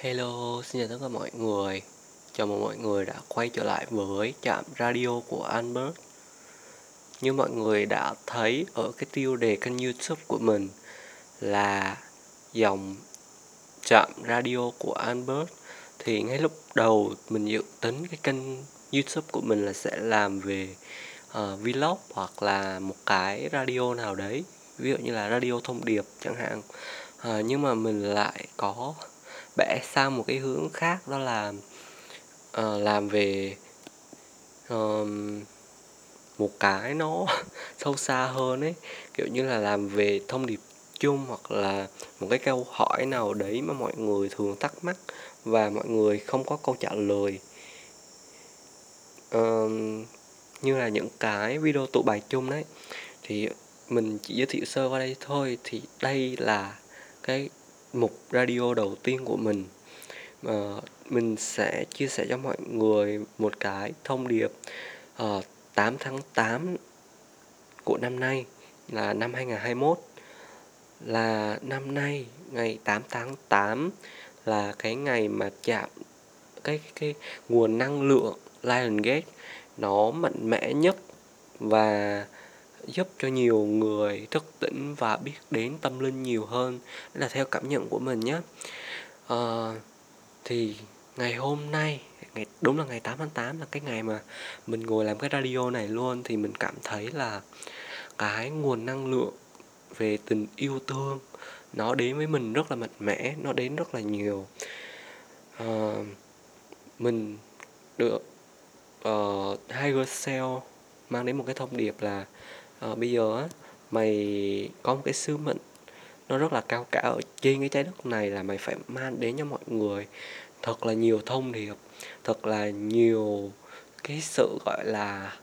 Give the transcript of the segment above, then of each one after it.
Hello, xin chào tất cả mọi người. Chào mừng mọi người đã quay trở lại với trạm radio của Albert. Như mọi người đã thấy ở cái tiêu đề kênh youtube của mình Là dòng trạm radio của Albert Thì ngay lúc đầu mình dự tính cái kênh youtube của mình là sẽ làm về uh, vlog Hoặc là một cái radio nào đấy Ví dụ như là radio thông điệp chẳng hạn. Uh, Nhưng mà mình lại có bẻ sang một cái hướng khác đó là uh, làm về uh, một cái nó sâu xa hơn ấy. Kiểu như là làm về thông điệp chung hoặc là một cái câu hỏi nào đấy mà mọi người thường thắc mắc và mọi người không có câu trả lời. Uh, như là những cái video tụ bài chung đấy. Thì mình chỉ giới thiệu sơ qua đây thôi. Thì đây là cái mục radio đầu tiên của mình. Mà mình sẽ chia sẻ cho mọi người một cái thông điệp. Ờ, uh, 8 tháng 8 của năm nay là năm 2021 là năm nay ngày 8 tháng 8 là cái ngày mà chạm cái cái cái nguồn năng lượng Lion Gate nó mạnh mẽ nhất và giúp cho nhiều người thức tỉnh và biết đến tâm linh nhiều hơn. Đó là theo cảm nhận của mình nhé. À, thì ngày hôm nay ngày đúng là ngày 8 tháng 8 là cái ngày mà mình ngồi làm cái radio này luôn thì mình cảm thấy là cái nguồn năng lượng về tình yêu thương nó đến với mình rất là mạnh mẽ nó đến rất là nhiều. À, mình được ờ, uh, Higher Cell mang đến một cái thông điệp là uh, bây giờ á mày có một cái sứ mệnh nó rất là cao cả. Ở trên cái trái đất này là mày phải mang đến cho mọi người thật là nhiều thông điệp thật là nhiều cái sự gọi là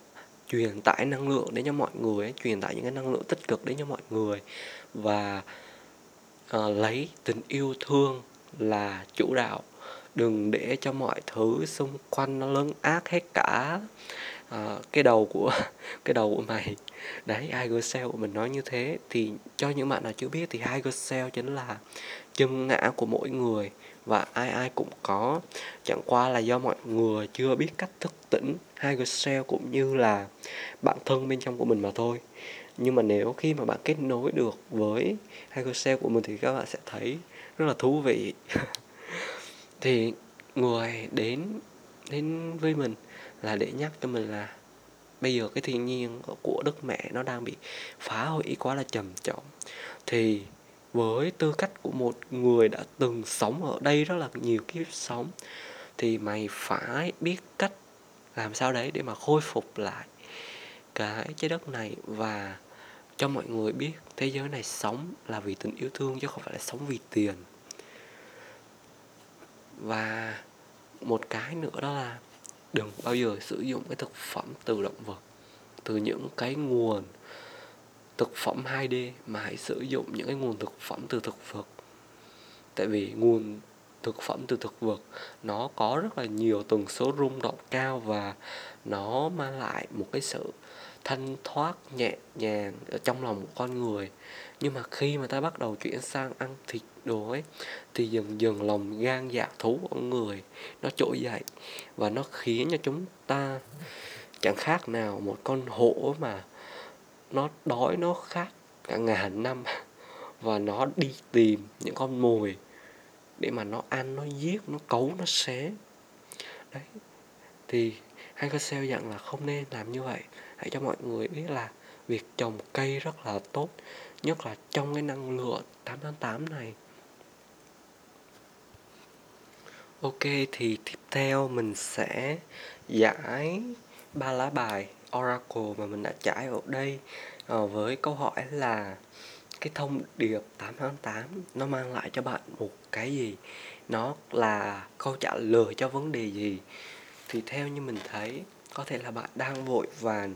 truyền tải năng lượng đến cho mọi người truyền tải những cái năng lượng tích cực đến cho mọi người. Và uh, lấy tình yêu thương là chủ đạo. Đừng để cho mọi thứ xung quanh nó lớn ác hết cả. Ờ, cái đầu của, cái đầu của mày. Đấy Higher Cell của mình nói như thế. Thì cho những bạn nào chưa biết thì Higher Cell chính là chân ngã của mỗi người. Và ai ai cũng có. Chẳng qua là do mọi người chưa biết cách thức tỉnh Higher Cell cũng như là bản thân bên trong của mình mà thôi. Nhưng mà nếu khi mà bạn kết nối được với Higher Cell của mình thì các bạn sẽ thấy rất là thú vị. Thì người đến đến với mình là để nhắc cho mình là bây giờ cái thiên nhiên của đất mẹ nó đang bị phá hủy quá là trầm trọng. Thì với tư cách của một người đã từng sống ở đây rất là nhiều kiếp sống, thì mày phải biết cách làm sao đấy để mà khôi phục lại cái trái đất này và cho mọi người biết thế giới này sống là vì tình yêu thương chứ không phải là sống vì tiền. Và một cái nữa đó là đừng bao giờ sử dụng cái thực phẩm từ động vật, từ những cái nguồn thực phẩm 2D mà hãy sử dụng những cái nguồn thực phẩm từ thực vật. Tại vì nguồn thực phẩm từ thực vật, nó có rất là nhiều tần số rung động cao và nó mang lại một cái sự thanh thoát nhẹ nhàng ở trong lòng của con người. Nhưng mà khi mà ta bắt đầu chuyển sang ăn thịt đồ ấy, thì dần dần lòng gan dạ thú của người nó trỗi dậy. Và nó khiến cho chúng ta chẳng khác nào một con hổ mà nó đói nó khát cả ngàn năm. Và nó đi tìm những con mồi để mà nó ăn, nó giết, nó cấu, nó xé. Đấy. Thì hai cái sale dặn là không nên làm như vậy hãy cho mọi người biết là việc trồng cây rất là tốt, nhất là trong cái năng lượng 8 tháng 8 này. Ok, thì tiếp theo mình sẽ giải ba lá bài Oracle mà mình đã trải ở đây ờ, với câu hỏi là cái thông điệp 8 tháng 8 nó mang lại cho bạn một cái gì? Nó là câu trả lời cho vấn đề gì? Thì theo như mình thấy, có thể là bạn đang vội vàng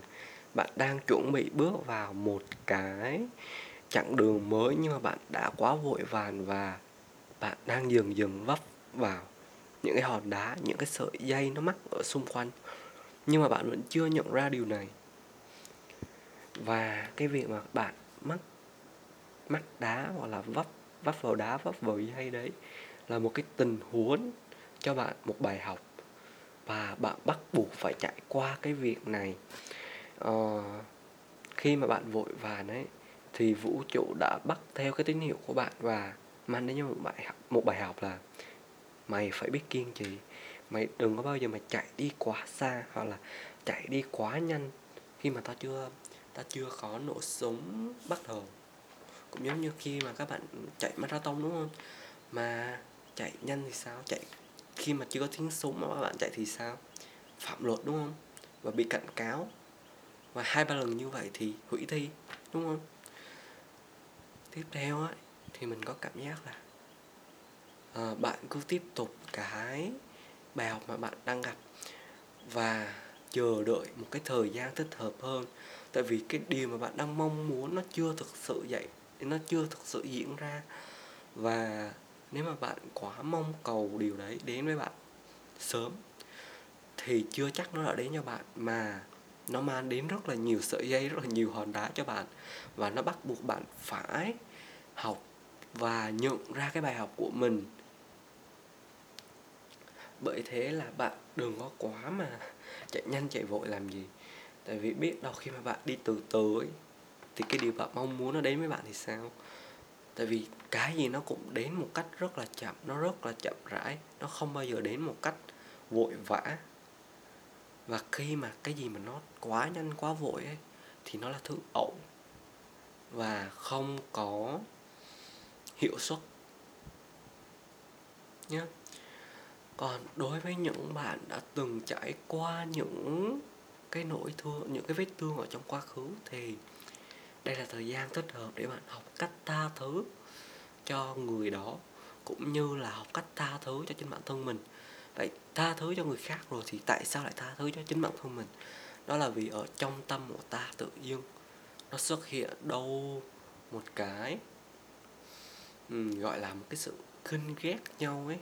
bạn đang chuẩn bị bước vào một cái chặng đường mới nhưng mà bạn đã quá vội vàng và bạn đang dần dần vấp vào những cái hòn đá, những cái sợi dây nó mắc ở xung quanh. Nhưng mà bạn vẫn chưa nhận ra điều này. Và cái việc mà bạn mắc mắc đá hoặc là vấp vấp vào đá, vấp vào dây đấy là một cái tình huống cho bạn, một bài học. Và bạn bắt buộc phải trải qua cái việc này. Ờ, khi mà bạn vội vàng ấy, thì vũ trụ đã bắt theo cái tín hiệu của bạn và mang đến cho một bài học, một bài học là mày phải biết kiên trì. Mày đừng có bao giờ mà chạy đi quá xa hoặc là chạy đi quá nhanh khi mà ta chưa ta chưa có nổ súng bắt đầu. Cũng giống như khi mà các bạn chạy marathon, đúng không? Mà chạy nhanh thì sao? Chạy, khi mà chưa có tiếng súng mà các bạn chạy thì sao? Phạm luật, đúng không? Và bị cảnh cáo và hai ba lần như vậy thì hủy thi đúng không? Tiếp theo ấy thì mình có cảm giác là à, bạn cứ tiếp tục cái bài học mà bạn đang gặp và chờ đợi một cái thời gian thích hợp hơn. Tại vì cái điều mà bạn đang mong muốn nó chưa thực sự vậy nó chưa thực sự diễn ra. Và nếu mà bạn quá mong cầu điều đấy đến với bạn sớm thì chưa chắc nó đã đến cho bạn. Mà nó mang đến rất là nhiều sợi dây, rất là nhiều hòn đá cho bạn. Và nó bắt buộc bạn phải học và nhận ra cái bài học của mình. Bởi thế là bạn đừng có quá mà chạy nhanh, chạy vội làm gì. Tại vì biết đâu khi mà bạn đi từ từ ấy thì cái điều bạn mong muốn nó đến với bạn thì sao? Tại vì cái gì nó cũng đến một cách rất là chậm, nó rất là chậm rãi, nó không bao giờ đến một cách vội vã và khi mà cái gì mà nó quá nhanh, quá vội ấy, thì nó là thứ ẩu và không có hiệu suất. Nhé còn đối với những bạn đã từng trải qua những cái nỗi thương, những cái vết thương ở trong quá khứ, thì đây là thời gian thích hợp để bạn học cách tha thứ cho người đó, cũng như là học cách tha thứ cho chính bản thân mình vậy tha thứ cho người khác rồi thì tại sao lại tha thứ cho chính bản thân mình? Đó là vì ở trong tâm của ta tự dưng nó xuất hiện đâu một cái um, gọi là một cái sự khinh ghét nhau ấy.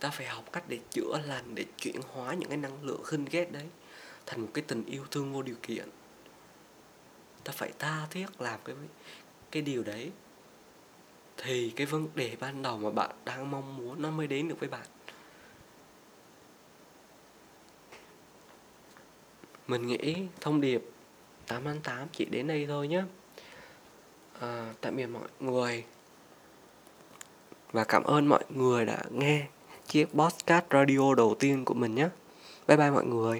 Ta phải học cách để chữa lành để chuyển hóa những cái năng lượng khinh ghét đấy thành một cái tình yêu thương vô điều kiện. Ta phải tha thiết làm cái cái điều đấy. Thì cái vấn đề ban đầu mà bạn đang mong muốn nó mới đến được với bạn. Mình nghĩ thông điệp 8 ăn 8 chỉ đến đây thôi nhé. À, tạm biệt mọi người. Và cảm ơn mọi người đã nghe chiếc podcast radio đầu tiên của mình nhé. Bye bye mọi người.